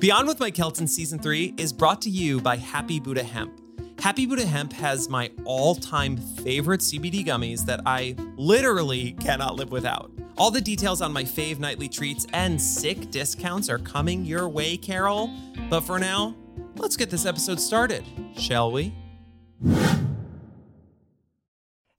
Beyond with Mike Kelton Season 3 is brought to you by Happy Buddha Hemp. Happy Buddha Hemp has my all time favorite CBD gummies that I literally cannot live without. All the details on my fave nightly treats and sick discounts are coming your way, Carol. But for now, let's get this episode started, shall we?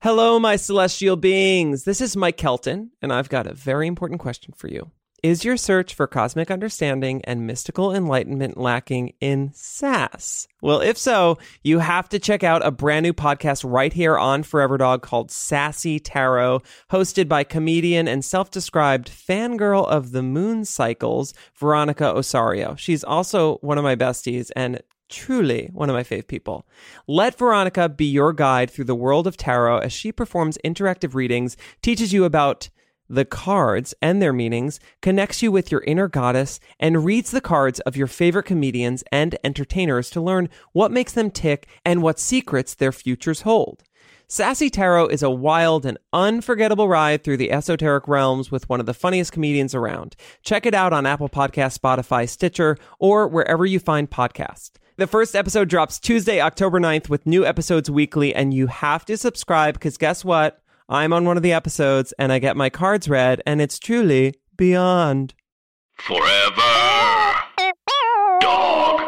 Hello, my celestial beings. This is Mike Kelton, and I've got a very important question for you. Is your search for cosmic understanding and mystical enlightenment lacking in sass? Well, if so, you have to check out a brand new podcast right here on Forever Dog called Sassy Tarot, hosted by comedian and self described fangirl of the moon cycles, Veronica Osorio. She's also one of my besties and truly one of my fave people. Let Veronica be your guide through the world of tarot as she performs interactive readings, teaches you about the cards and their meanings, connects you with your inner goddess, and reads the cards of your favorite comedians and entertainers to learn what makes them tick and what secrets their futures hold. Sassy Tarot is a wild and unforgettable ride through the esoteric realms with one of the funniest comedians around. Check it out on Apple Podcast, Spotify, Stitcher, or wherever you find podcasts. The first episode drops Tuesday, October 9th with new episodes weekly, and you have to subscribe because guess what? I'm on one of the episodes and I get my cards read, and it's truly beyond. Forever. Dog.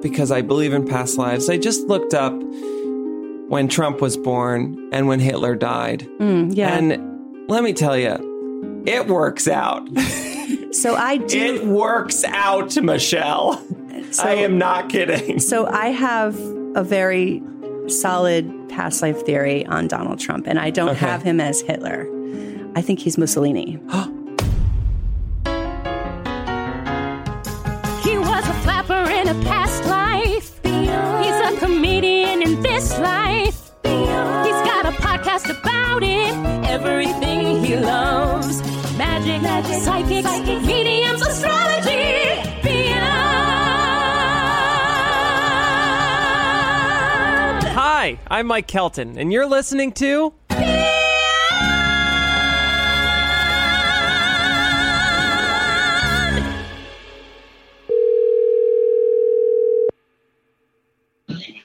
Because I believe in past lives. I just looked up when Trump was born and when Hitler died. Mm, yeah. And let me tell you, it works out. so I do. It works out, Michelle. So- I am not kidding. So I have a very solid past life theory on Donald Trump, and I don't Okay. have him as Hitler. I think he's Mussolini. He was a flapper in a past life. He's a comedian in this life. He's got a podcast about it. Everything he loves. Magic, psychics, mediums, astrology. Hi, I'm Mike Kelton, and you're listening to.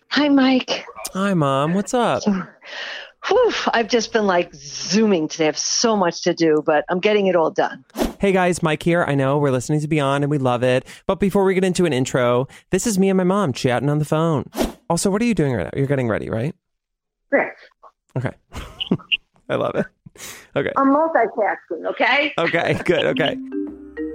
Hi, Mike. Hi, Mom. What's up? Whew, I've just been like zooming today. I have so much to do, but I'm getting it all done. Hey guys, Mike here. I know we're listening to Beyond and we love it. But before we get into an intro, this is me and my mom chatting on the phone. Also, what are you doing right now? You're getting ready, right? Great. Okay. I love it. Okay. I'm multitasking, okay? Okay, good. Okay.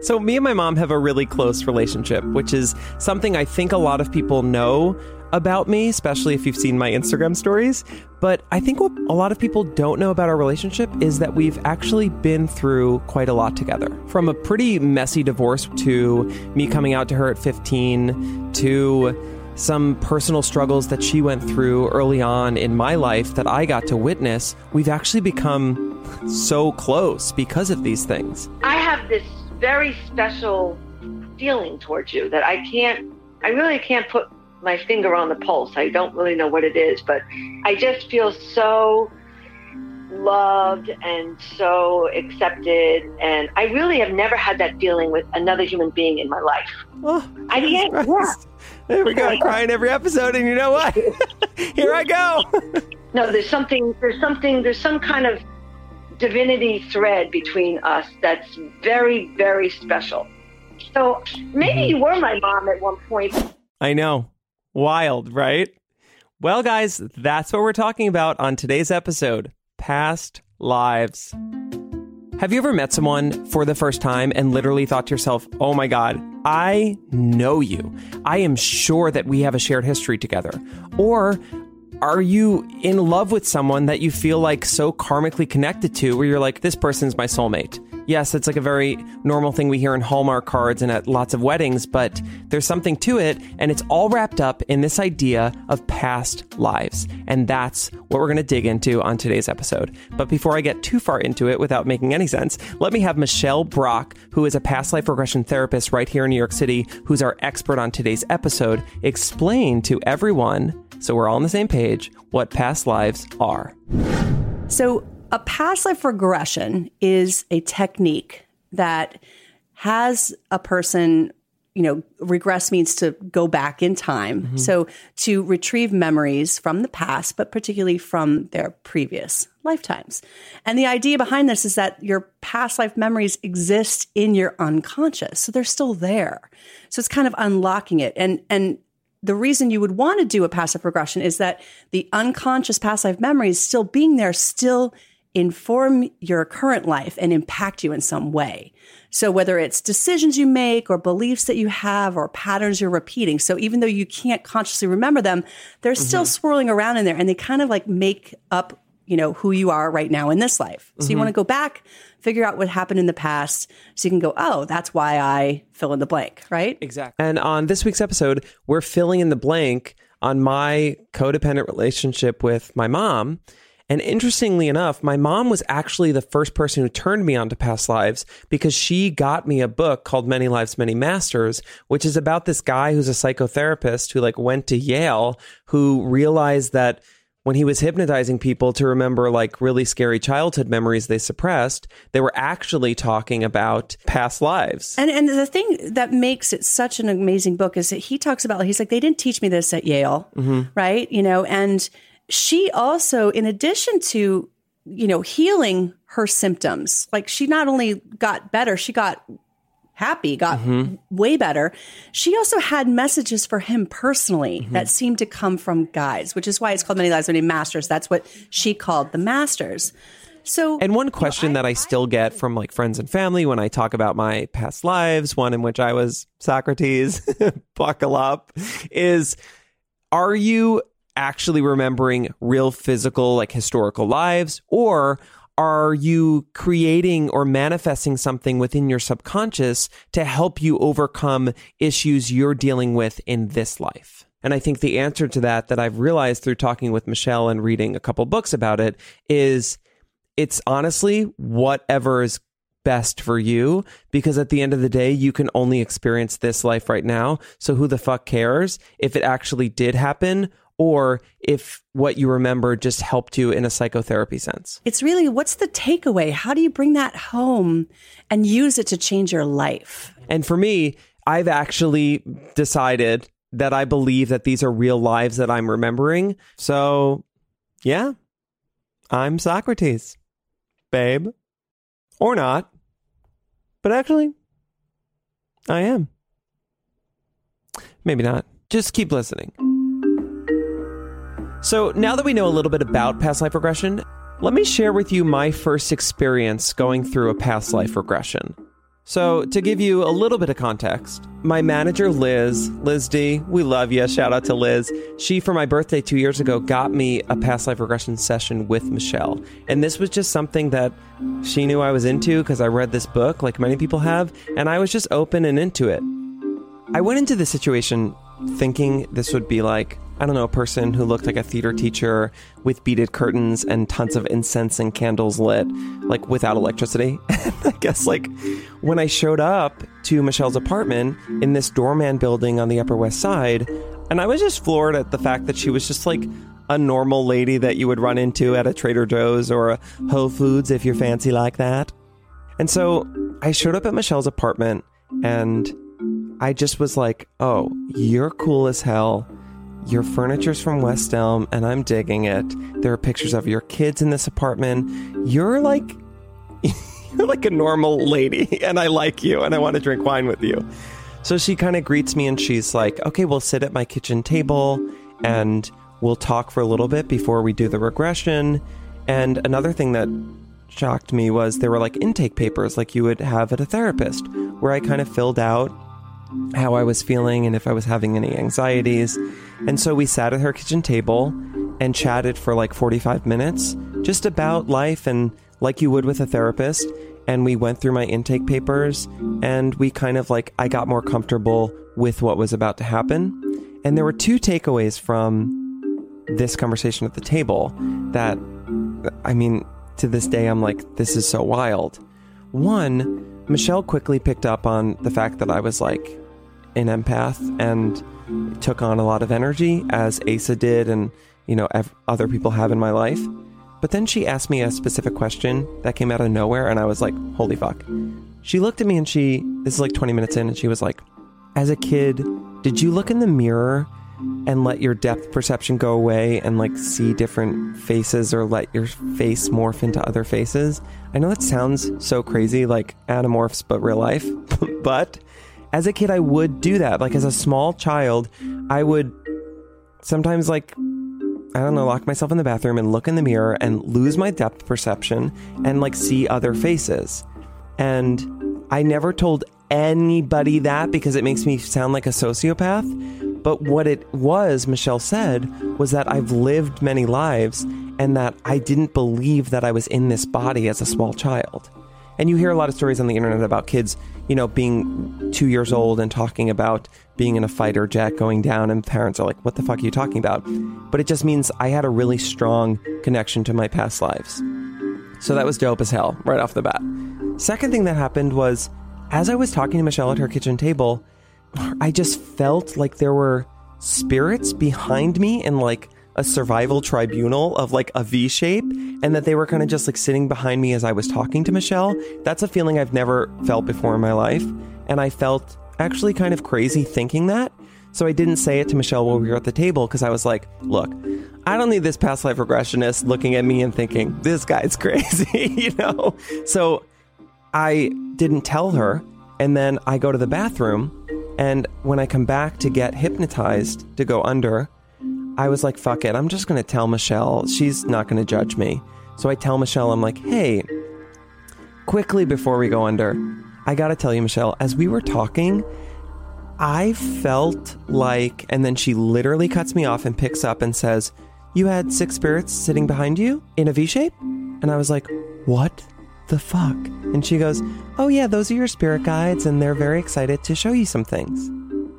So, me and my mom have a really close relationship, which is something I think a lot of people know about me, especially if you've seen my Instagram stories. But I think what a lot of people don't know about our relationship is that we've actually been through quite a lot together. From a pretty messy divorce to me coming out to her at 15 to some personal struggles that she went through early on in my life that I got to witness, we've actually become so close because of these things. I have this very special feeling towards you that I can't, I really can't put my finger on the pulse. I don't really know what it is, but I just feel so loved and so accepted. And I really have never had that feeling with another human being in my life. Oh, I can't, yeah. There we go. I cry in every episode, and you know what? Here I go. No, there's something, there's something, there's some kind of divinity thread between us that's very, very special. So maybe you were my mom at one point. I know. Wild, right? Well, guys, that's what we're talking about on today's episode Past Lives. Have you ever met someone for the first time and literally thought to yourself, oh my God, I know you. I am sure that we have a shared history together. Or are you in love with someone that you feel like so karmically connected to where you're like, this person's my soulmate? Yes, it's like a very normal thing we hear in Hallmark cards and at lots of weddings, but there's something to it, and it's all wrapped up in this idea of past lives. And that's what we're going to dig into on today's episode. But before I get too far into it without making any sense, let me have Michelle Brock, who is a past life regression therapist right here in New York City, who's our expert on today's episode, explain to everyone, so we're all on the same page, what past lives are. So, a past life regression is a technique that has a person, you know, regress means to go back in time. Mm-hmm. So, to retrieve memories from the past, but particularly from their previous lifetimes. And the idea behind this is that your past life memories exist in your unconscious. So, they're still there. So, it's kind of unlocking it. And, and, the reason you would want to do a past life regression is that the unconscious past life memories still being there still inform your current life and impact you in some way. So whether it's decisions you make or beliefs that you have or patterns you're repeating. So even though you can't consciously remember them, they're mm-hmm. still swirling around in there and they kind of like make up, you know, who you are right now in this life. So you mm-hmm. want to go back, figure out what happened in the past so you can go, "Oh, that's why I fill in the blank," right? Exactly. And on this week's episode, we're filling in the blank on my codependent relationship with my mom. And interestingly enough, my mom was actually the first person who turned me on to past lives because she got me a book called Many Lives, Many Masters, which is about this guy who's a psychotherapist who like went to Yale, who realized that when he was hypnotizing people to remember like really scary childhood memories they suppressed, they were actually talking about past lives. And and the thing that makes it such an amazing book is that he talks about he's like they didn't teach me this at Yale, mm-hmm. right? You know, and she also in addition to you know healing her symptoms, like she not only got better, she got happy, got mm-hmm. way better. She also had messages for him personally mm-hmm. that seemed to come from guides, which is why it's called Many Lives, Many Masters. That's what she called the masters. So And one question that I still get from like friends and family when I talk about my past lives, one in which I was Socrates, buckle up, is are you actually remembering real physical, like historical lives, or are you creating or manifesting something within your subconscious to help you overcome issues you're dealing with in this life? And I think the answer to that, that I've realized through talking with Michelle and reading a couple books about it, is it's honestly whatever is best for you because at the end of the day you can only experience this life right now so who the fuck cares if it actually did happen or if what you remember just helped you in a psychotherapy sense it's really what's the takeaway? How do you bring that home and use it to change your life? and for me i've actually decided that i believe that these are real lives that i'm remembering so yeah i'm socrates babe or not. But actually i am. Maybe not. Just keep listening. So now that we know a little bit about past life regression, let me share with you my first experience going through a past life regression. So, to give you a little bit of context, my manager, Liz, Liz D, we love you. Shout out to Liz. She, for my birthday two years ago, got me a past life regression session with Michelle. And this was just something that she knew I was into because I read this book, like many people have, and I was just open and into it. I went into the situation thinking this would be like, I don't know, a person who looked like a theater teacher with beaded curtains and tons of incense and candles lit, like without electricity. I guess, like, when I showed up to Michelle's apartment in this doorman building on the Upper West Side, and I was just floored at the fact that she was just like a normal lady that you would run into at a Trader Joe's or a Whole Foods if you're fancy like that. And so I showed up at Michelle's apartment and I just was like, oh, you're cool as hell. Your furniture's from West Elm and I'm digging it. There are pictures of your kids in this apartment. You're like you're like a normal lady and I like you and I want to drink wine with you. So she kind of greets me and she's like, okay, we'll sit at my kitchen table and we'll talk for a little bit before we do the regression. And another thing that shocked me was there were like intake papers like you would have at a therapist where I kind of filled out how I was feeling and if I was having any anxieties. And so we sat at her kitchen table and chatted for like 45 minutes just about life and like you would with a therapist. and we went through my intake papers and we kind of like I got more comfortable with what was about to happen. And there were two takeaways from this conversation at the table that I mean, to this day I'm like this is so wild. One, Michelle quickly picked up on the fact that I was like an empath and took on a lot of energy as Asa did and you know ev- other people have in my life. But then she asked me a specific question that came out of nowhere and I was like, "Holy fuck." She looked at me and she this is like 20 minutes in and she was like, "As a kid, did you look in the mirror and let your depth perception go away and like see different faces or let your face morph into other faces?" I know that sounds so crazy like Animorphs, but real life, but as a kid I would do that. Like as a small child, I would sometimes like I don't know, lock myself in the bathroom and look in the mirror and lose my depth perception and like see other faces. And I never told anybody that because it makes me sound like a sociopath. But what it was, Michelle said, was that I've lived many lives and that I didn't believe that I was in this body as a small child. And you hear a lot of stories on the internet about kids, you know, being two years old and talking about being in a fighter jet going down, and parents are like, what the fuck are you talking about? But it just means I had a really strong connection to my past lives. So that was dope as hell right off the bat. Second thing that happened was as I was talking to Michelle at her kitchen table, I just felt like there were spirits behind me and like a survival tribunal of like a V shape, and that they were kind of just like sitting behind me as I was talking to Michelle. That's a feeling I've never felt before in my life. And I felt actually kind of crazy thinking that. So I didn't say it to Michelle while we were at the table because I was like, look, I don't need this past life regressionist looking at me and thinking, this guy's crazy, you know? So I didn't tell her. And then I go to the bathroom. And when I come back to get hypnotized to go under, I was like, fuck it. I'm just to tell Michelle. She's not to judge me. So I tell Michelle, I'm like, hey, quickly before we go under, I got to tell you, Michelle, as we were talking, I felt like, and then she literally cuts me off and picks up and says, You had six spirits sitting behind you in a V shape? And I was like, What the fuck? And she goes, Oh, yeah, those are your spirit guides, and they're very excited to show you some things.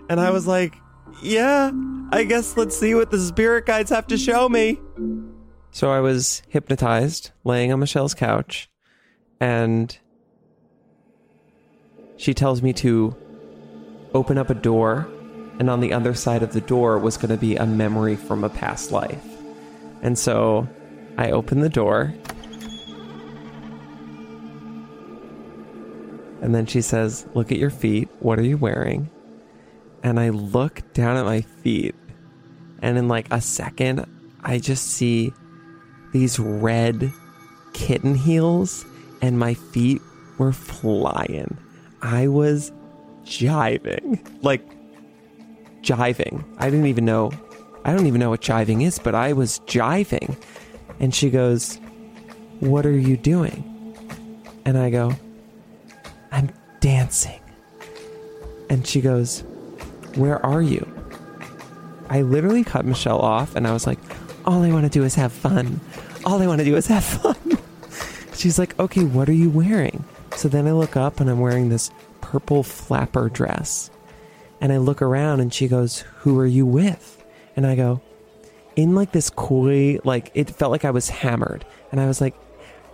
And I was like, Yeah, I guess let's see what the spirit guides have to show me. So I was hypnotized, laying on Michelle's couch, and she tells me to open up a door, and on the other side of the door was going to be a memory from a past life. And so I open the door, and then she says, Look at your feet. What are you wearing? And I look down at my feet, and in like a second, I just see these red kitten heels, and my feet were flying. I was jiving. Like, jiving. I didn't even know. I don't even know what jiving is, but I was jiving. And she goes, What are you doing? And I go, I'm dancing. And she goes, Where are you? I literally cut Michelle off and I was like, All I want to do is have fun. All I want to do is have fun. She's like, Okay, what are you wearing? So then I look up and I'm wearing this purple flapper dress. And I look around and she goes, Who are you with? And I go, In like this coy, like it felt like I was hammered. And I was like,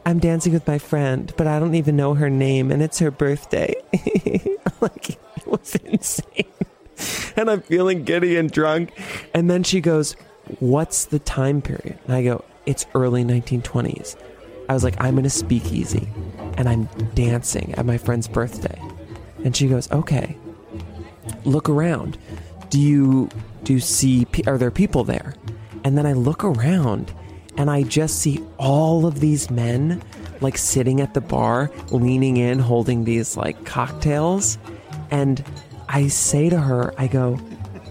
I'm dancing with my friend, but I don't even know her name and it's her birthday. like, it was insane. And I'm feeling giddy and drunk. And then she goes, What's the time period? And I go, It's early 1920s. I was like, I'm in a speakeasy and I'm dancing at my friend's birthday. And she goes, Okay, look around. Do you do you see are there people there? And then I look around and I just see all of these men like sitting at the bar, leaning in, holding these like cocktails. And I say to her, I go,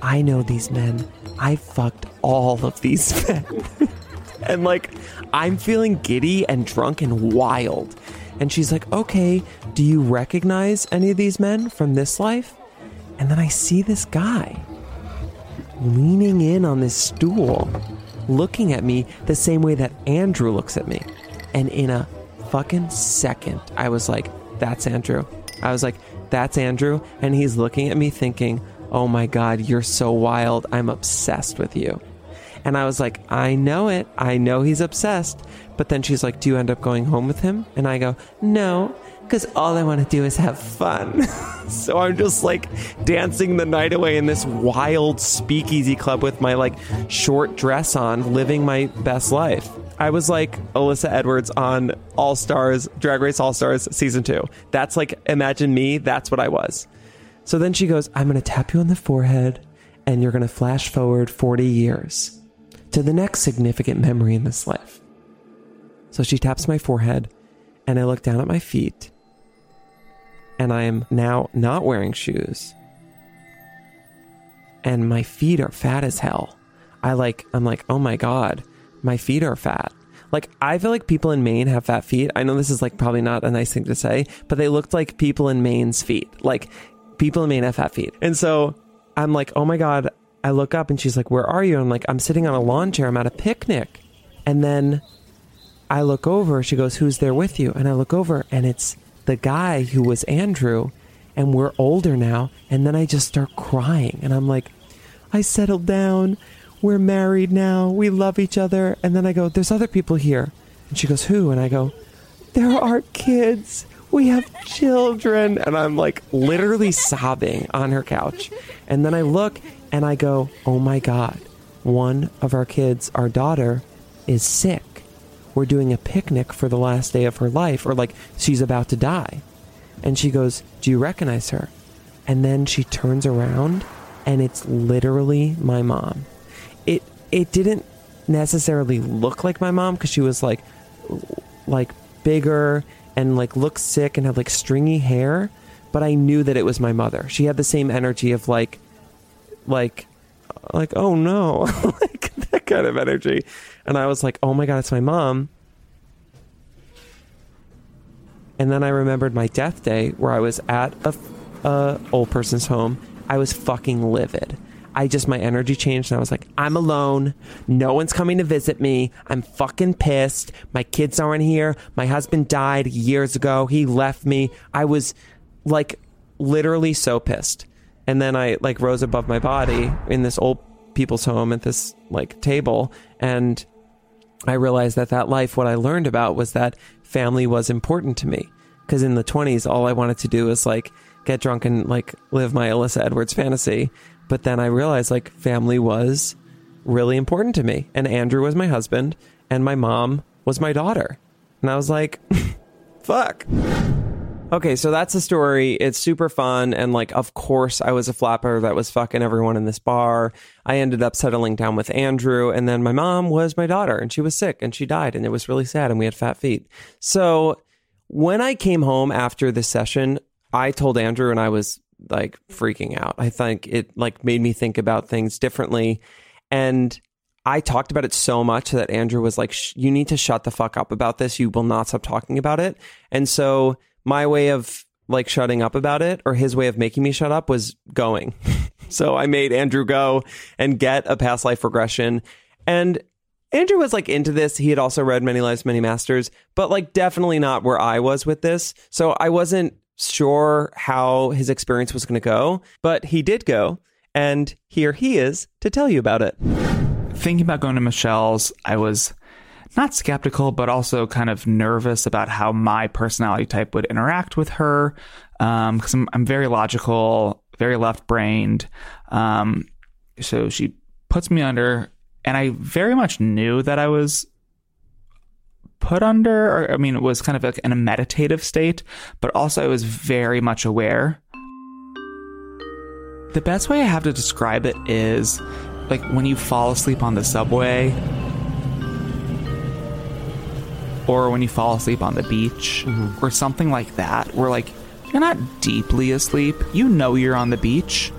I know these men. I fucked all of these men. and like, I'm feeling giddy and drunk and wild. And she's like, okay, do you recognize any of these men from this life? And then I see this guy leaning in on this stool, looking at me the same way that Andrew looks at me. And in a fucking second, I was like, That's Andrew. I was like, That's Andrew. And he's looking at me thinking, Oh my God, you're so wild. I'm obsessed with you. And I was like, I know it. I know he's obsessed. But then she's like, Do you end up going home with him? And I go, No, because all I want to do is have fun. so I'm just like dancing the night away in this wild speakeasy club with my like short dress on, living my best life. I was like Alyssa Edwards on All Stars, Drag Race All Stars season two. That's like, imagine me, that's what I was. So then she goes, I'm going to tap you on the forehead and you're going to flash forward 40 years to the next significant memory in this life. So she taps my forehead and I look down at my feet and I am now not wearing shoes. And my feet are fat as hell. I like, I'm like, oh my God, my feet are fat. Like, I feel like people in Maine have fat feet. I know this is like probably not a nice thing to say, but they looked like people in Maine's feet. Like, people in Maine have fat feet. And so I'm like, oh my God. I look up and she's like, where are you? And I'm like, I'm sitting on a lawn chair. I'm at a picnic. And then I look over. She goes, who's there with you? And I look over and it's the guy who was Andrew. And we're older now. And then I just start crying. And I'm like, I settled down. We're married now. We love each other. And then I go, there's other people here. And she goes, who? And I go, there are kids. We have children. And I'm like literally sobbing on her couch. And then I look and I go, oh my God, one of our kids, our daughter, is sick. We're doing a picnic for the last day of her life, or like she's about to die. And she goes, Do you recognize her? And then she turns around and it's literally my mom. It didn't necessarily look like my mom because she was like like bigger and like looked sick and had like stringy hair, but I knew that it was my mother. She had the same energy of like like like oh no, like that kind of energy. And I was like, "Oh my god, it's my mom." And then I remembered my death day where I was at a, a old person's home. I was fucking livid. I just my energy changed and I was like, I'm alone. No one's coming to visit me. I'm fucking pissed. My kids aren't here. My husband died years ago. He left me. I was like literally so pissed. And then I like rose above my body in this old people's home at this like table and I realized that that life what I learned about was that family was important to me because in the 20s all I wanted to do was like get drunk and like live my Alyssa Edwards fantasy but then I realized like family was really important to me and Andrew was my husband and my mom was my daughter and I was like fuck Okay, so that's the story. It's super fun. And, like, of course, I was a flapper that was fucking everyone in this bar. I ended up settling down with Andrew. And then my mom was my daughter, and she was sick and she died. And it was really sad. And we had fat feet. So, when I came home after this session, I told Andrew and I was like freaking out. I think it like made me think about things differently. And I talked about it so much that Andrew was like, "Sh- you need to shut the fuck up about this. You will not stop talking about it. And so my way of like shutting up about it or his way of making me shut up was going. so I made Andrew go and get a past life regression. And Andrew was like into this. He had also read Many Lives, Many Masters, but like definitely not where I was with this. So I wasn't sure how his experience was going to go, but he did go. And here he is to tell you about it. thinking about going to Michelle's, I was not skeptical, but also kind of nervous about how my personality type would interact with her. Because I'm, I'm very logical, very left brained. Um, so she puts me under, and I very much knew that I was put under, or I mean, it was kind of like in a meditative state, but also I was very much aware. The best way I have to describe it is like when you fall asleep on the subway or when you fall asleep on the beach mm-hmm. or something like that where like you're not deeply asleep you know you're on the beach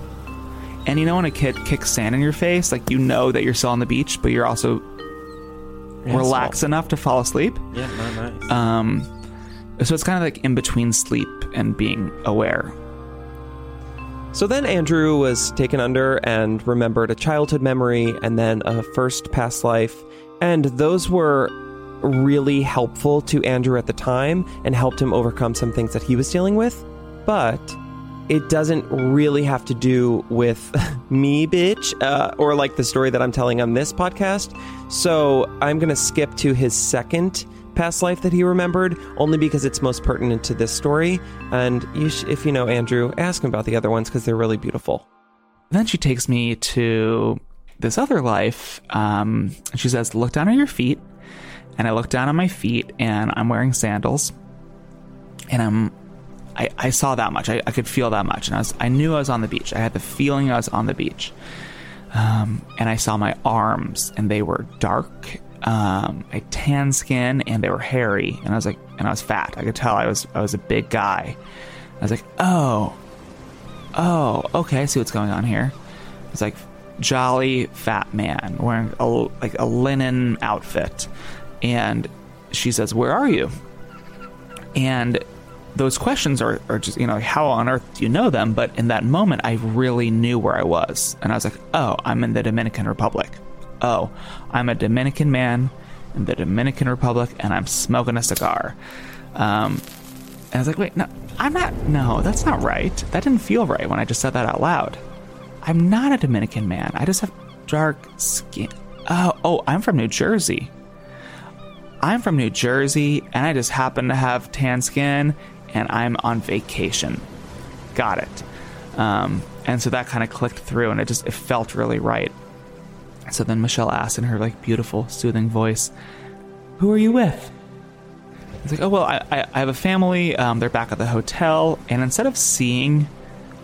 and you know when a kid kicks sand in your face like you know that you're still on the beach but you're also relaxed enough to fall asleep Yeah, not nice. um so it's kind of like in between sleep and being aware So then Andrew was taken under and remembered a childhood memory and then a first past life. And those were really helpful to Andrew at the time and helped him overcome some things that he was dealing with. But it doesn't really have to do with me, bitch, uh, or like the story that I'm telling on this podcast. So I'm going to skip to his second past life that he remembered, only because it's most pertinent to this story. And you sh- if you know Andrew, ask him about the other ones because they're really beautiful. Then she takes me to this other life. Um, and she says, Look down at your feet. And I look down on my feet and I'm wearing sandals. And I'm I, I saw that much. I, I could feel that much. And I was I knew I was on the beach. I had the feeling I was on the beach. Um, and I saw my arms and they were dark. Um, I tan skin and they were hairy. And I was like and I was fat. I could tell I was I was a big guy. I was like, oh, oh, okay, I see what's going on here. It's like jolly fat man wearing a, like a linen outfit, and she says, "Where are you?" And those questions are, are just you know how on earth do you know them? But in that moment, I really knew where I was, and I was like, "Oh, I'm in the Dominican Republic. Oh, I'm a Dominican man in the Dominican Republic, and I'm smoking a cigar." Um, and I was like, wait, no, I'm not. No, that's not right. That didn't feel right when I just said that out loud. I'm not a Dominican man. I just have dark skin. Oh, oh, I'm from New Jersey. I'm from New Jersey, and I just happen to have tan skin, and I'm on vacation. Got it. Um, and so that kind of clicked through, and it just it felt really right. So then Michelle asked in her like beautiful, soothing voice, "Who are you with?" It's like, oh well, I, I, I have a family. Um, they're back at the hotel, and instead of seeing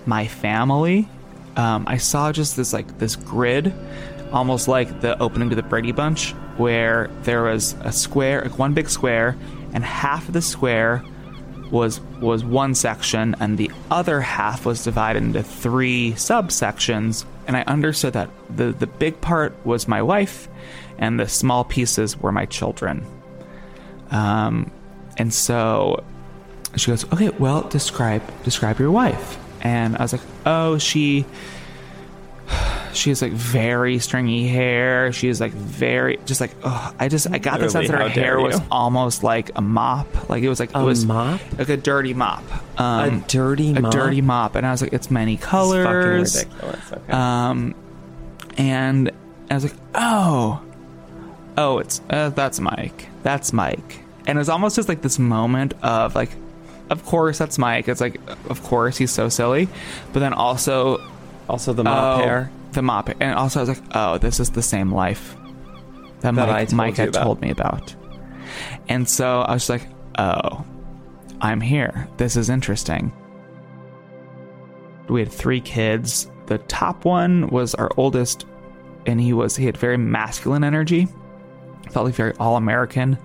my family, um, I saw just this like this grid, almost like the opening to the Brady Bunch, where there was a square, like one big square, and half of the square was was one section, and the other half was divided into three subsections. And I understood that the the big part was my wife, and the small pieces were my children. Um, and so she goes, "Okay, well, describe describe your wife." And I was like, "Oh, she she has like very stringy hair. She is like very just like oh, I just I got the sense that her how hair was you. almost like a mop. Like it was like A it was mop? like a dirty mop. Um, a dirty a mop? dirty mop. And I was like, it's many colors. Fucking ridiculous. Okay. Um, and I was like, oh, oh, it's uh, that's Mike. That's Mike. And it was almost just like this moment of like, of course that's Mike. It's like, of course he's so silly, but then also also the mop oh, hair. The mop, and also I was like, oh, this is the same life that, That Mike, I told Mike had about. told me about. And so I was like, oh, I'm here. This is interesting. We had three kids. The top one was our oldest, and he was he had very masculine energy. Felt like very all American.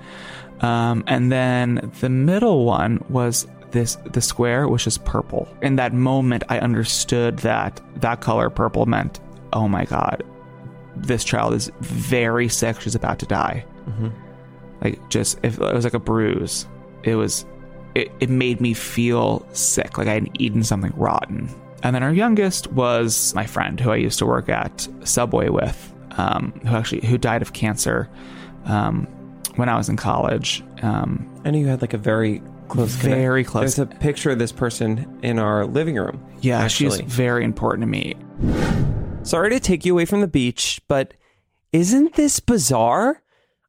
Um, and then the middle one was this the square which is purple. In that moment, I understood that that color purple meant, oh my god, this child is very sick. She's about to die. Like just if it was like a bruise, it was it, it made me feel sick, like I had eaten something rotten. And then our youngest was my friend who I used to work at Subway with, um, who actually who died of cancer um, when I was in college. Um, I knew you had like a very close, connect- Very close. There's a picture of this person in our living room. yeah, she's actually. very important to me. Sorry to take you away from the beach, but isn't this bizarre?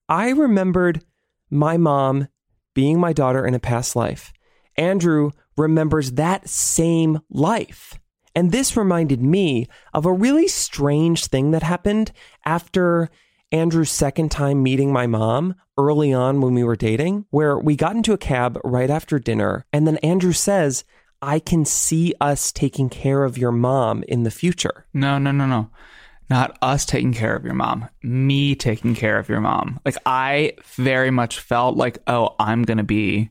I remembered my mom being my daughter in a past life. Andrew remembers that same life. And this reminded me of a really strange thing that happened after Andrew's second time meeting my mom early on when we were dating, where we got into a cab right after dinner. And then Andrew says, I can see us taking care of your mom in the future. No, no, no, no. Not us taking care of your mom. Me taking care of your mom. Like I very much felt like, oh, I'm going to be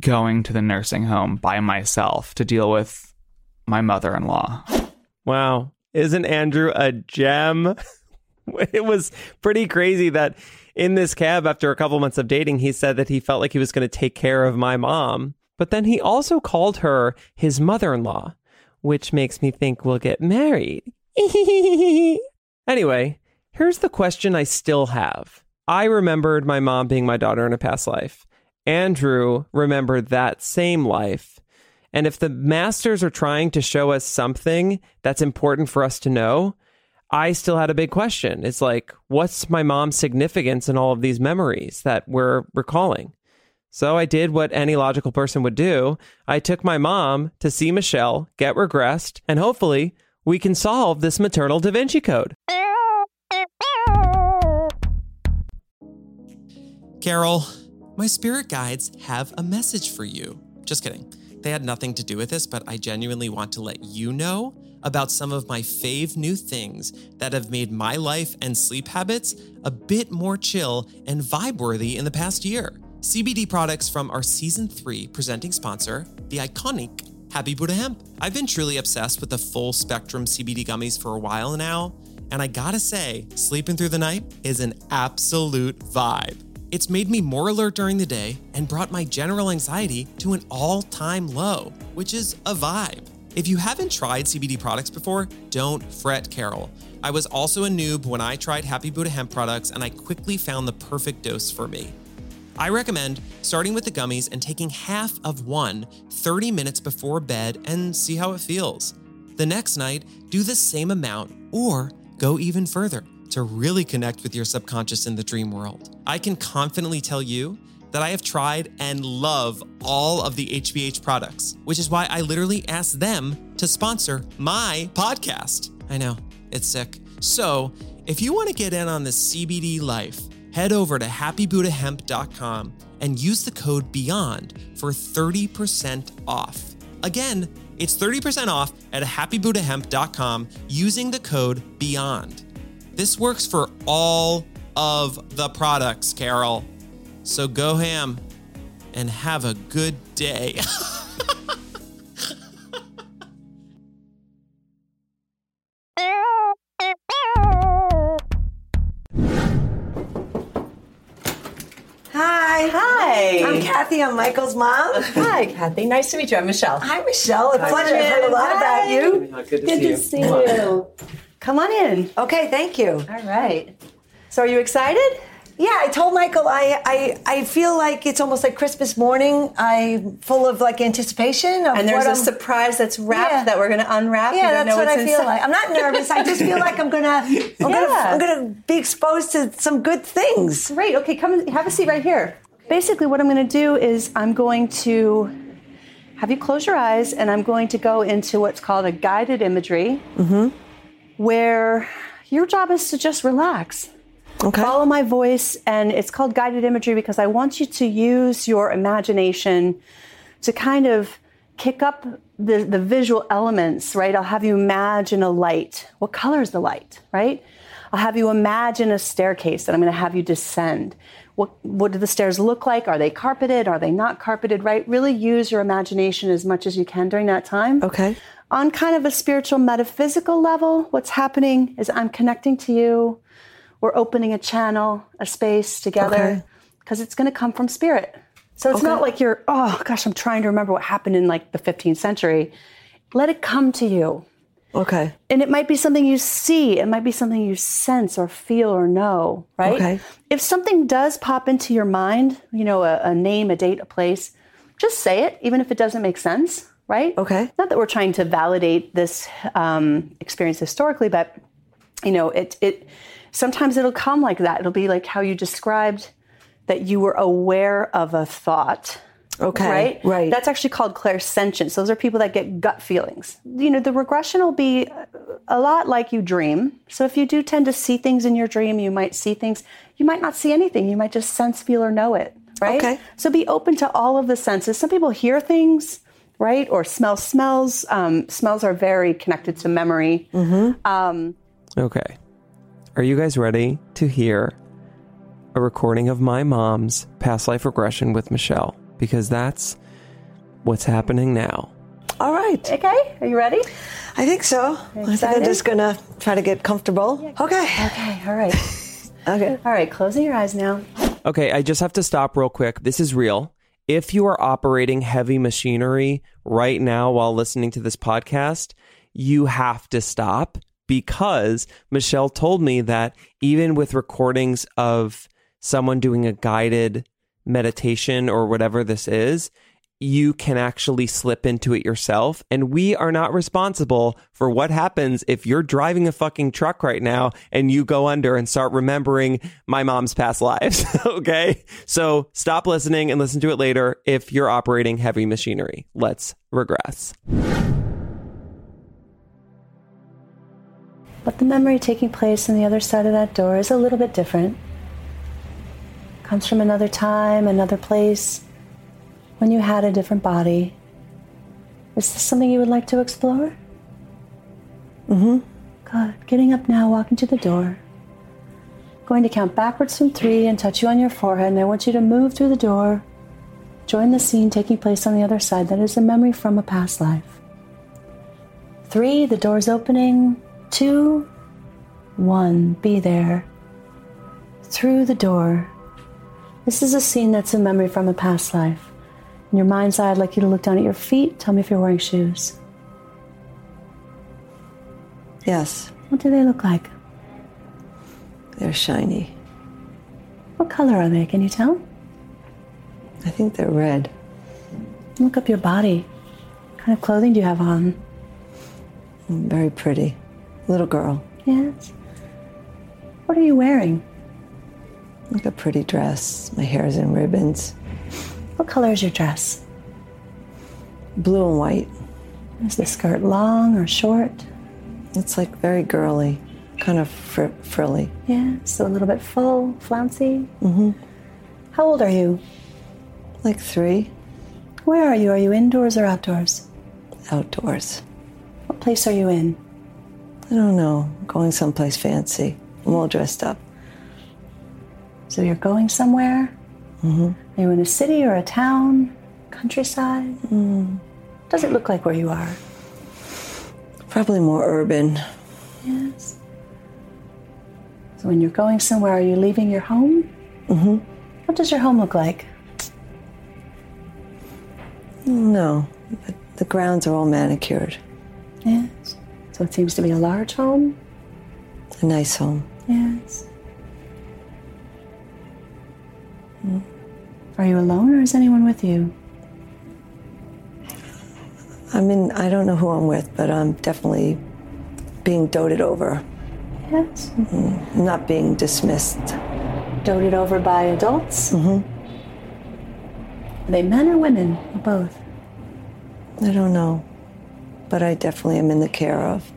going to the nursing home by myself to deal with my mother-in-law. Wow. Isn't Andrew a gem? it was pretty crazy that in this cab, after a couple months of dating, he said that he felt like he was going to take care of my mom. But then he also called her his mother in law, which makes me think we'll get married. anyway, here's the question I still have. I remembered my mom being my daughter in a past life. Andrew remembered that same life. And if the masters are trying to show us something that's important for us to know, I still had a big question. It's like, what's my mom's significance in all of these memories that we're recalling? So I did what any logical person would do. I took my mom to see Michelle, get regressed, and hopefully we can solve this maternal Da Vinci Code. Carol, my spirit guides have a message for you. Just kidding. They had nothing to do with this, but I genuinely want to let you know about some of my fave new things that have made my life and sleep habits a bit more chill and vibe worthy in the past year. CBD products from our season three presenting sponsor, the iconic Happy Buddha Hemp. I've been truly obsessed with the full spectrum CBD gummies for a while now, and I gotta say, sleeping through the night is an absolute vibe. It's made me more alert during the day and brought my general anxiety to an all time low, which is a vibe. If you haven't tried CBD products before, don't fret, Carol. I was also a noob when I tried Happy Buddha hemp products and I quickly found the perfect dose for me. I recommend starting with the gummies and taking half of one 30 minutes before bed and see how it feels. The next night, do the same amount or go even further to really connect with your subconscious in the dream world. I can confidently tell you that I have tried and love all of the HBH products, which is why I literally asked them to sponsor my podcast. I know, it's sick. So, if you want to get in on this CBD life, head over to happybuddhahemp.com and use the code BEYOND for 30% off. Again, it's 30% off at happybuddhahemp.com using the code BEYOND. This works for all of the products, Carol. So go ham and have a good day. I'm Kathy. I'm Michael's mom. Hi, Kathy. Nice to meet you. I'm Michelle. Hi, Michelle. A pleasure. I've heard a lot about you. Good to Good to see you. Come on in. Okay, thank you. All right. So, are you excited? Yeah, I told Michael I, I, I feel like it's almost like Christmas morning. I'm full of like anticipation of And there's what a I'm- surprise that's wrapped Yeah. that we're going to unwrap. Yeah, don't that's know what I what's feel inside. like. I'm not nervous. I just feel like I'm gonna, I'm gonna, I'm gonna be exposed to some good things. Great. Okay, come have a seat right here. Basically, what I'm going to do is I'm going to have you close your eyes, and I'm going to go into what's called a guided imagery, mm-hmm. where your job is to just relax. Okay. Follow my voice, and it's called guided imagery because I want you to use your imagination to kind of kick up the, the visual elements, right? I'll have you imagine a light. What color is the light, right? I'll have you imagine a staircase that I'm going to have you descend. What, what do the stairs look like? Are they carpeted? Are they not carpeted, right? Really use your imagination as much as you can during that time. Okay. On kind of a spiritual, metaphysical level, what's happening is I'm connecting to you. We're opening a channel, a space together, Okay. because it's going to come from spirit. So it's not like you're, oh gosh, I'm trying to remember what happened in like the 15th century. Let it come to you. Okay. And it might be something you see, it might be something you sense or feel or know, right? Okay. If something does pop into your mind, you know, a, a name, a date, a place, just say it, even if it doesn't make sense, right? Okay. Not that we're trying to validate this um, experience historically, but you know, it it sometimes it'll come like that. It'll be like how you described that you were aware of a thought. Okay. Right? Right. That's actually called clairsentience. Those are people that get gut feelings. You know, the regression will be a lot like you dream. So if you do tend to see things in your dream, you might see things. You might not see anything. You might just sense, feel, or know it. Right? Okay. So be open to all of the senses. Some people hear things, right? Or smell smells. Um, smells are very connected to memory. Um, Okay. Are you guys ready to hear a recording of my mom's past life regression with Michelle? Because that's what's happening now. All right. okay. Are you ready? I think so. I think I'm just gonna try to get comfortable. Okay. Okay. All right. Okay. all right. Closing your eyes now. Okay, I just have to stop real quick. This is real. If you are operating heavy machinery right now while listening to this podcast, you have to stop because Michelle told me that even with recordings of someone doing a guided meditation or whatever this is, you can actually slip into it yourself. And we are not responsible for what happens if you're driving a fucking truck right now and you go under and start remembering my mom's past lives. okay. So stop listening and listen to it later if you're operating heavy machinery. Let's regress. But the memory taking place on the other side of that door is a little bit different. Comes from another time, another place, when you had a different body. Is this something you would like to explore? Mm-hmm. Good. Getting up now, walking to the door. Going to count backwards from three and touch you on your forehead, and I want you to move through the door. Join the scene taking place on the other side. That is a memory from a past life. Three, the door's opening. Two, one, be there. Through the door. This is a scene that's a memory from a past life. In your mind's eye, I'd like you to look down at your feet. Tell me if you're wearing shoes. Yes, What do they look like? they're shiny. What color are they? Can you tell? I think they're red. Look up your body. What kind of clothing do you have on? Very pretty. Little girl. Yes. What are you wearing? Like a pretty dress. My hair's in ribbons. What color is your dress? Blue and white. Is the skirt long or short? It's like very girly. Kind of fr- frilly. Yeah, so a little bit full, flouncy. Mm-hmm. How old are you? Like three. Where are you? Are you indoors or outdoors? Outdoors. What place are you in? I don't know. Going someplace fancy. I'm all dressed up. So you're going somewhere? Mm-hmm. Are you in a city or a town? Countryside? Mm. Does it look like where you are? Probably more urban. Yes. So when you're going somewhere, are you leaving your home? Mm-hmm. What does your home look like? No, but the grounds are all manicured. Yes. So it seems to be a large home? A nice home. Yes. Are you alone or is anyone with you? I mean, I don't know who I'm with, but I'm definitely being doted over. Yes. I'm not being dismissed. Doted over by adults? Mm-hmm. Are they men or women? Or both? I don't know, but I definitely am in the care of.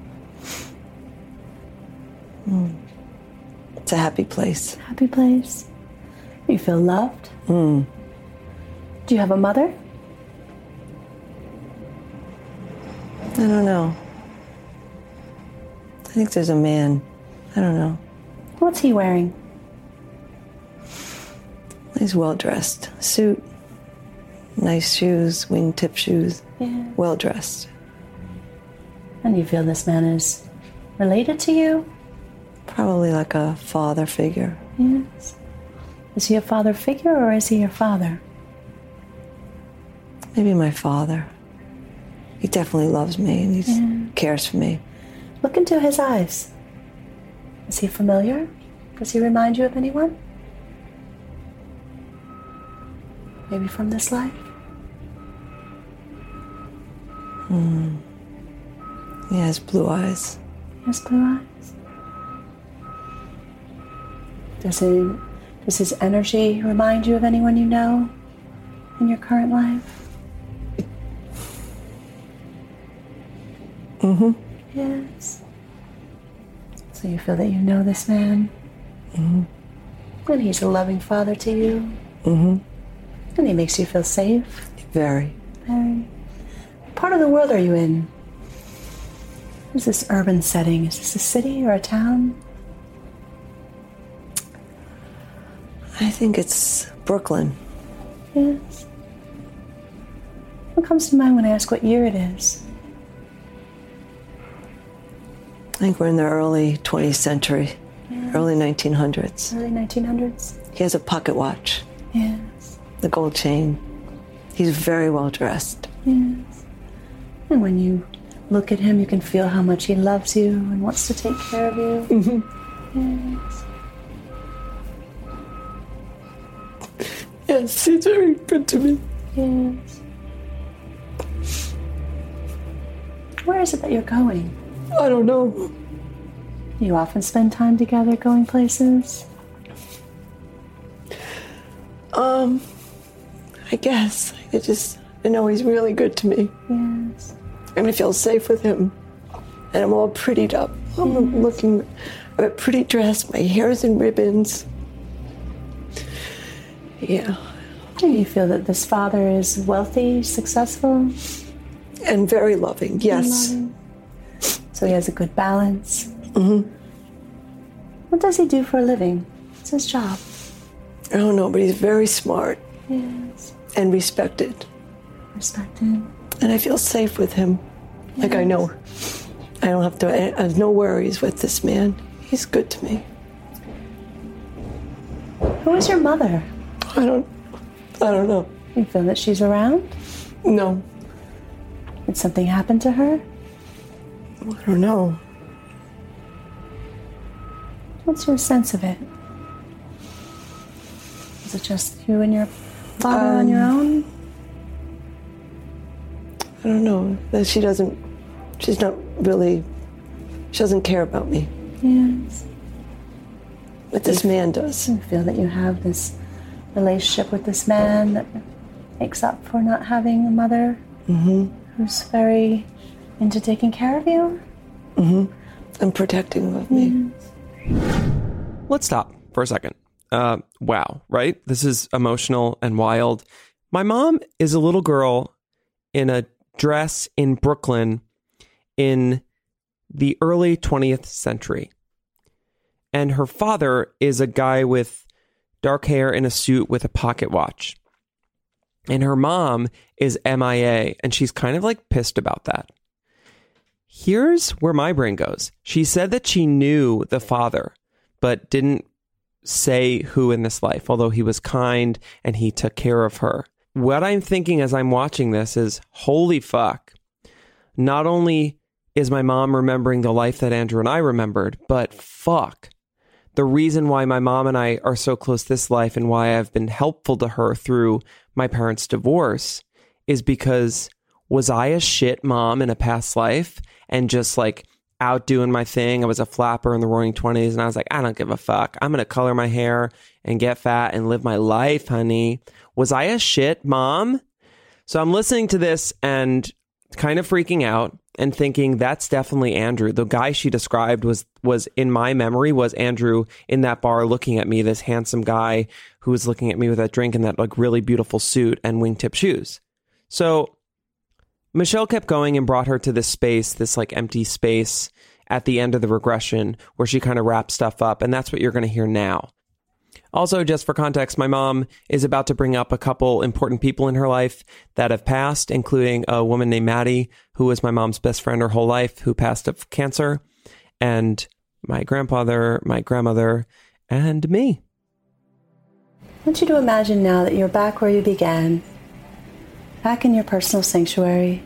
Mm. It's a happy place. Happy place. You feel loved? Mm. Do you have a mother? I don't know. I think there's a man. I don't know. What's he wearing? He's well dressed. Suit, nice shoes, wingtip shoes. Yeah. Well dressed. And you feel this man is related to you? Probably like a father figure. Yes. Is he a father figure or is he your father? Maybe my father. He definitely loves me and he Yeah. cares for me. Look into his eyes. Is he familiar? Does he remind you of anyone? Maybe from this life? Hmm. He has blue eyes. He has blue eyes. Does he does his energy remind you of anyone you know in your current life? Mm-hmm. Yes. So you feel that you know this man Mm-hmm. and he's a loving father to you Mm-hmm. and he makes you feel safe. Very. Very. What part of the world are you in? Is this urban setting? Is this a city or a town? I think it's Brooklyn. Yes. What comes to mind when I ask what year it is? I think we're in the early 20th century, early 1900s. Early 1900s? He has a pocket watch, Yes. the gold chain. He's very well dressed. Yes. And when you look at him, you can feel how much he loves you and wants to take care of you. Mm-hmm. Yes. Yes, he's very good to me. Yes. Where is it that you're going? I don't know. You often spend time together going places? Um, I guess. I just, I know he's really good to me. Yes. And I feel safe with him. And I'm all prettied up. I'm looking, I have a pretty dress, my hair's in ribbons. Yeah. Do you feel that this father is wealthy, successful? And very loving, yes. loving? So he has a good balance? Mm-hmm. What does he do for a living? What's his job? I don't know, but he's very smart Yes. and respected. Respected. And I feel safe with him. Like I know I don't have to, I have no worries with this man. He's good to me. Who is your mother? I don't, I don't know. You feel that she's around? No, Did something happen to her? I don't know. What's your sense of it? Is it just you and your father on your um, own? I don't know. That She doesn't, she's not really, she doesn't care about me. Yes. But this man does. You feel that you have this relationship with this man that makes up for not having a mother mm-hmm. who's very into taking care of you? Mm-hmm. And protecting of me. Mm-hmm. Let's stop for a second. Uh, wow, right? This is emotional and wild. My mom is a little girl in a dress in Brooklyn in the early 20th century. And her father is a guy with dark hair in a suit with a pocket watch. And her mom is MIA, and she's kind of like pissed about that. Here's where my brain goes. She said that she knew the father, but didn't say who in this life, although he was kind and he took care of her. What I'm thinking as I'm watching this is holy fuck. Not only is my mom remembering the life that Andrew and I remembered, but fuck. The reason why my mom and I are so close this life and why I've been helpful to her through my parents' divorce is because was I a shit mom in a past life and just like out doing my thing? I was a flapper in the roaring 20s and I was like, I don't give a fuck. I'm going to color my hair and get fat and live my life, honey. Was I a shit mom? So I'm listening to this and kind of freaking out and thinking that's definitely Andrew. The guy she described was was in my memory was Andrew in that bar looking at me, this handsome guy who was looking at me with that drink and that like really beautiful suit and wingtip shoes. So Michelle kept going and brought her to this space, this like empty space at the end of the regression where she kind of wraps stuff up. And that's what you're going to hear now. Also, just for context, my mom is about to bring up a couple important people in her life that have passed, including a woman named Maddie, who was my mom's best friend her whole life, who passed of cancer, and my grandfather, my grandmother, and me. I want you to imagine now that you're back where you began, back in your personal sanctuary.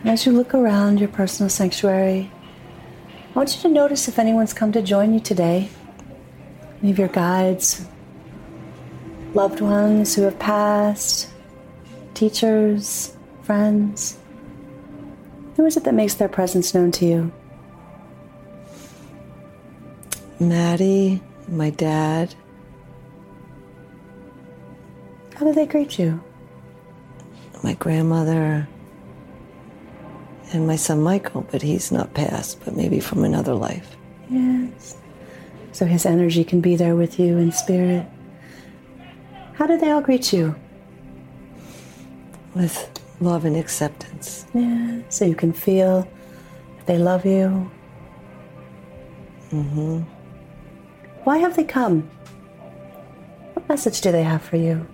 And as you look around your personal sanctuary, want you to notice if anyone's come to join you today. Any of your guides, loved ones who have passed, teachers, friends. Who is it that makes their presence known to you? Maddie, my dad, How do they greet you? my grandmother, and my son Michael, but he's not passed, but maybe from another life. Yes. So his energy can be there with you in spirit. How do they all greet you? With love and acceptance. Yeah. So you can feel that they love you. Mm-hmm. Why have they come? What message do they have for you?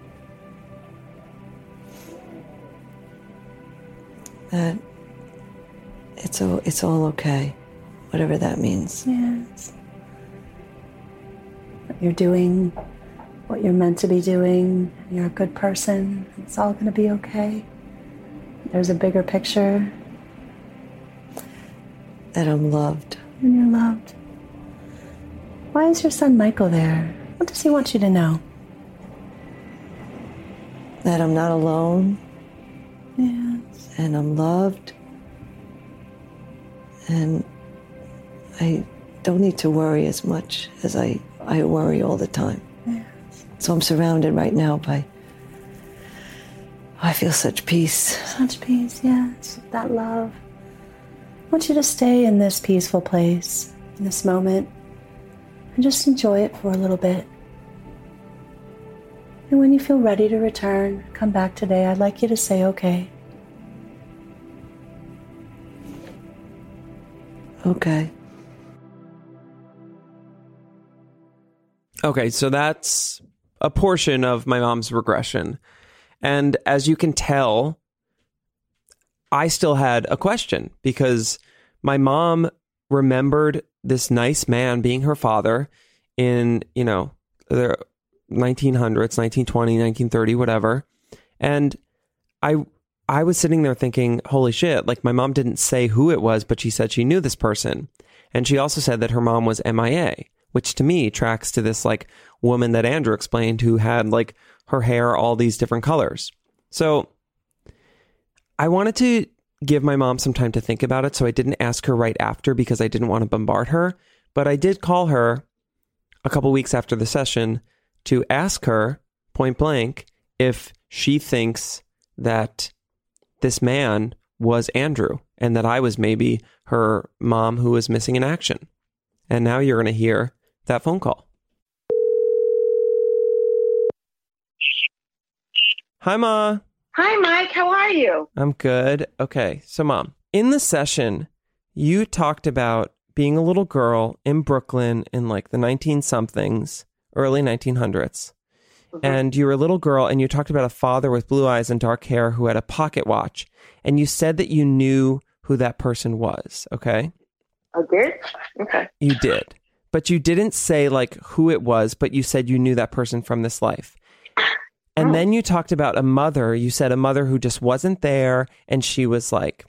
That it's all, it's all okay, whatever that means. Yes. You're doing what you're meant to be doing. You're a good person. It's all going to be okay. There's a bigger picture, That I'm loved. and you're loved. Why is your son Michael there? What does he want you to know? That I'm not alone Yes. and I'm loved. And I don't need to worry as much as I, I worry all the time. So I'm surrounded right now by. I feel such peace. Such peace, yes. That love. I want you to stay in this peaceful place, in this moment, and just enjoy it for a little bit. And when you feel ready to return, come back today. I'd like you to say okay. Okay. Okay, so that's a portion of my mom's regression. And as you can tell, I still had a question because my mom remembered this nice man being her father in, you know, the 1900s, 1920, 1930, whatever. And I I was sitting there thinking, holy shit, like my mom didn't say who it was, but she said she knew this person. And she also said that her mom was MIA, which to me tracks to this like woman that Andrew explained who had like her hair all these different colors. So I wanted to give my mom some time to think about it. So I didn't ask her right after because I didn't want to bombard her. But I did call her a couple weeks after the session to ask her point blank if she thinks that this man was Andrew and that I was maybe her mom who was missing in action. And now you're going to hear that phone call. Hi, Ma. Hi, Mike. How are you? I'm good. Okay. So, Mom, in the session, you talked about being a little girl in Brooklyn in like the 19 somethings, early 1900s. Mm-hmm. And you were a little girl and you talked about a father with blue eyes and dark hair who had a pocket watch. And you said that you knew who that person was. Okay. I did? Okay. You did. But you didn't say like who it was, but you said you knew that person from this life. And oh. then you talked about a mother. You said a mother who just wasn't there and she was like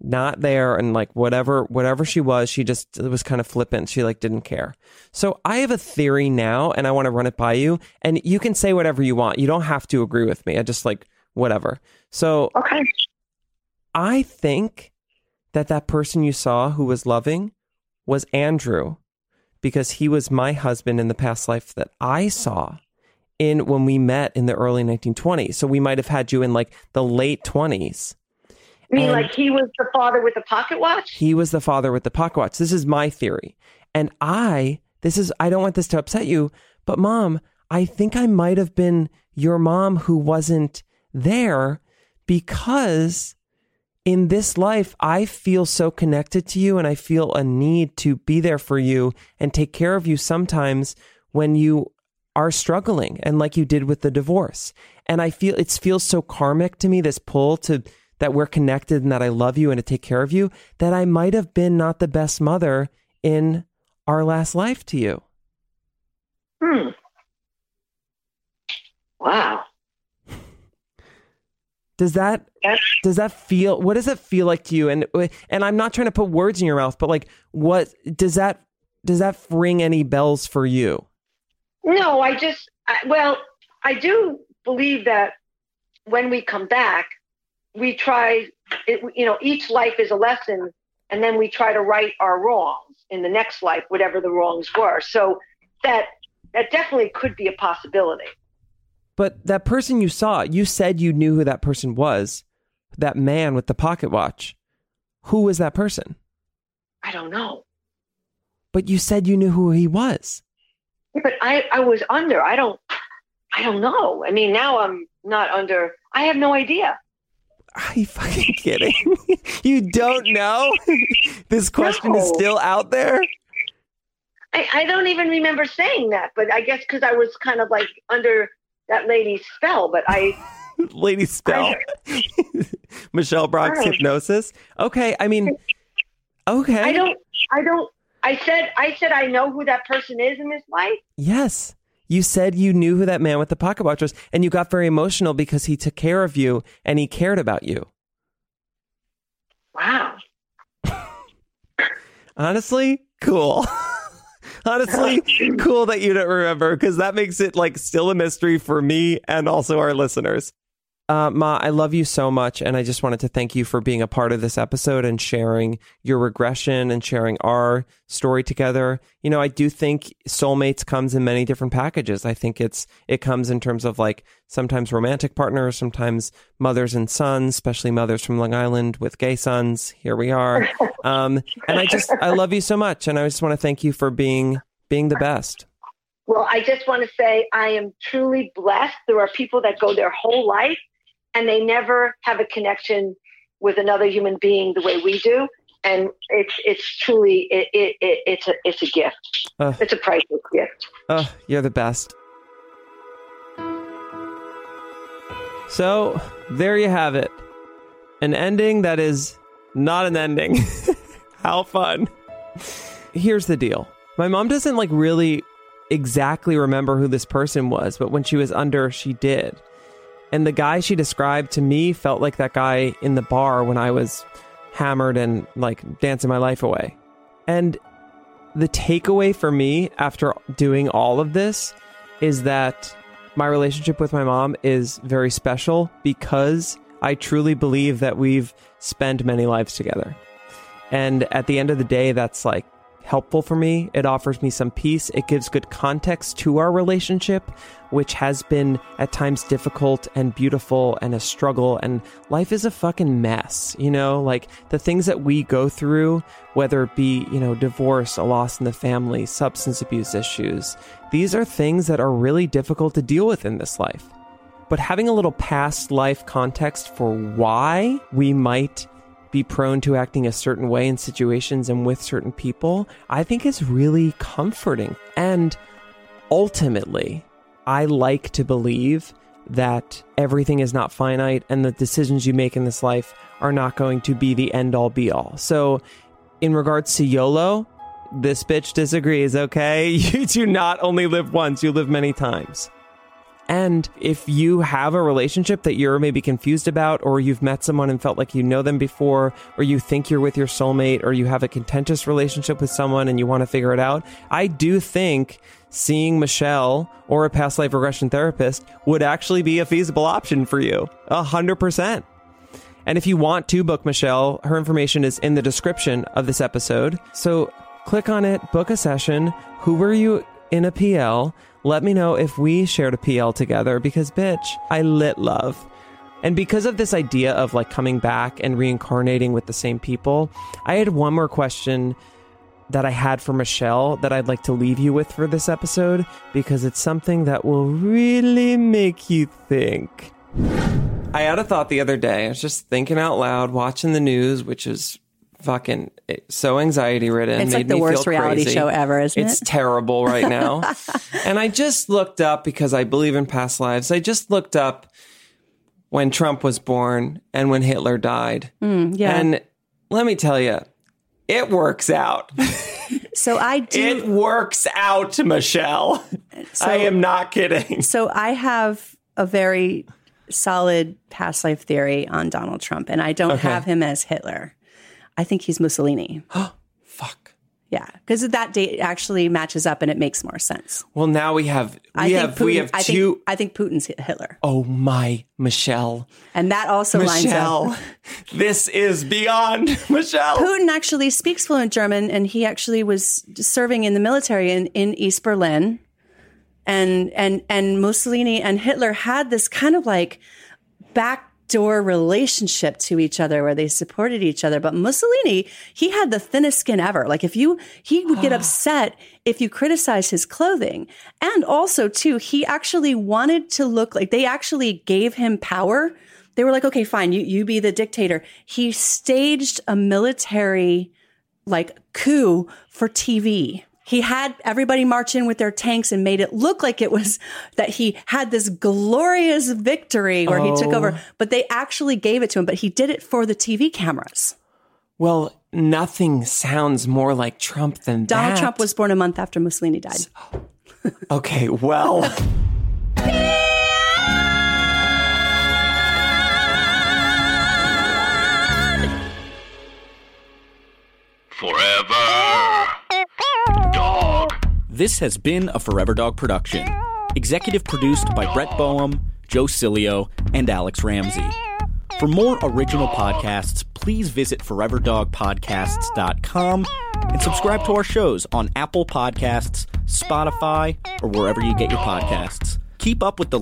not there and like whatever whatever she was, she just was kind of flippant. She like didn't care. So I have a theory now and I want to run it by you and you can say whatever you want. You don't have to agree with me. I just like whatever. So Okay. I think that that person you saw who was loving was Andrew because he was my husband in the past life that I saw in when we met in the early 1920s. So we might have had you in like the late 20s. You mean And- like he was the father with the pocket watch? He was the father with the pocket watch. This is my theory. And I, this is, I don't want this to upset you, but mom, I think I might have been your mom who wasn't there because in this life, I feel so connected to you and I feel a need to be there for you and take care of you sometimes when you are struggling and like you did with the divorce. And I feel it feels so karmic to me, this pull to that we're connected and that I love you and to take care of you, that I might have been not the best mother in our last life to you. Hmm. Wow. Does that does that feel what does it feel like to you? And and I'm not trying to put words in your mouth, but like what does that does that ring any bells for you? No, I just, I, well, I do believe that when we come back, we try, it, you know, each life is a lesson, and then we try to right our wrongs in the next life, whatever the wrongs were. So that that definitely could be a possibility. But that person you saw, you said you knew who that person was. That man with the pocket watch. Who was that person? I don't know. But you said you knew who he was. Yeah, but I, I was under. I don't, I don't know. I mean, now I'm not under. I have no idea. Are you fucking kidding? you don't know? this question is still out there? I, I don't even remember saying that, but I guess because I was kind of like under that lady's spell. But I, Lady Spell. Michelle Brock's Right. hypnosis. Okay, I mean, okay. I don't, I don't. I said, I said, I know who that person is in this life. Yes. You said you knew who that man with the pocket watch was, and you got very emotional because he took care of you and he cared about you. Wow. Honestly, cool. honestly cool that you don't remember because that makes it like still a mystery for me and also our listeners. Uh, Ma, I love you so much, and I just wanted to thank you for being a part of this episode and sharing your regression and sharing our story together. You know, I do think soulmates comes in many different packages. I think it's it comes in terms of like sometimes romantic partners, sometimes mothers and sons, especially mothers from Long Island with gay sons. Here we are, um, and I just I love you so much, and I just want to thank you for being being the best. Well, I just want to say I am truly blessed. There are people that go their whole life and they never have a connection with another human being the way we do. And it's it's truly it, it, it it's a it's a gift. Ugh. It's a priceless gift. Oh, you're the best. So, there you have it. An ending that is not an ending. How fun. Here's the deal. My mom doesn't like really exactly remember who this person was, but when she was under, she did. And the guy she described to me felt like that guy in the bar when I was hammered and like dancing my life away. And the takeaway for me after doing all of this is that my relationship with my mom is very special because I truly believe that we've spent many lives together. And at the end of the day, that's like helpful for me. It offers me some peace. It gives good context to our relationship, which has been at times difficult and beautiful and a struggle. And life is a fucking mess, you know? Like the things that we go through, whether it be, you know, divorce, a loss in the family, substance abuse issues, these are things that are really difficult to deal with in this life. But having a little past life context for why we might be prone to acting a certain way in situations and with certain people, I think is really comforting. And ultimately, I like to believe that everything is not finite and the decisions you make in this life are not going to be the end all be all. So, in regards to YOLO, this bitch disagrees, okay? You do not only live once, you live many times. And if you have a relationship that you're maybe confused about, or you've met someone and felt like you know them before, or you think you're with your soulmate, or you have a contentious relationship with someone and you want to figure it out, I do think seeing Michelle or a past life regression therapist would actually be a feasible option for you. A hundred percent. And if you want to book Michelle, her information is in the description of this episode. So click on it, book a session. Who were you in a PL? Let me know if we shared a PL together because, bitch, I lit love. And because of this idea of like coming back and reincarnating with the same people, I had one more question that I had for Michelle that I'd like to leave you with for this episode because it's something that will really make you think. I had a thought the other day. I was just thinking out loud, watching the news, which is fucking so anxiety ridden. It's like the worst reality crazy. show ever, isn't It's it? terrible right now. and I just looked up because I believe in past lives. I just looked up when Trump was born and when Hitler died. Mm, yeah. And let me tell you, it works out. so I do. It works out, Michelle. I am not kidding. So I have a very solid past life theory on Donald Trump, and I don't Okay. have him as Hitler. I think he's Mussolini. Oh, fuck. Yeah, because that date actually matches up, and it makes more sense. Well, now we have we I have Putin, we have I two Think, I think Putin's Hitler, Oh my, Michelle. and that also lines Michelle. up. this is beyond Michelle. Putin actually speaks fluent German, and he actually was serving in the military in, in East Berlin. And and and Mussolini and Hitler had this kind of like backdoor relationship to each other where they supported each other. But Mussolini, he had the thinnest skin ever. Like if you he would get upset if you criticize his clothing. And also too, he actually wanted to look like they actually gave him power. They were like, okay, fine, you you be the dictator. He staged a military like coup for TV. He had everybody march in with their tanks and made it look like it was that he had this glorious victory where he took Oh. over, but they actually gave it to him, but he did it for the TV cameras. Well, nothing sounds more like Trump than Donald that. Trump was born a month after Mussolini died. Okay, well. Forever. This has been a Forever Dog production. Executive produced by Brett Boehm, Joe Cilio, and Alex Ramsey. For more original podcasts, please visit foreverdogpodcasts.com and subscribe to our shows on Apple Podcasts, Spotify, or wherever you get your podcasts. Keep up with the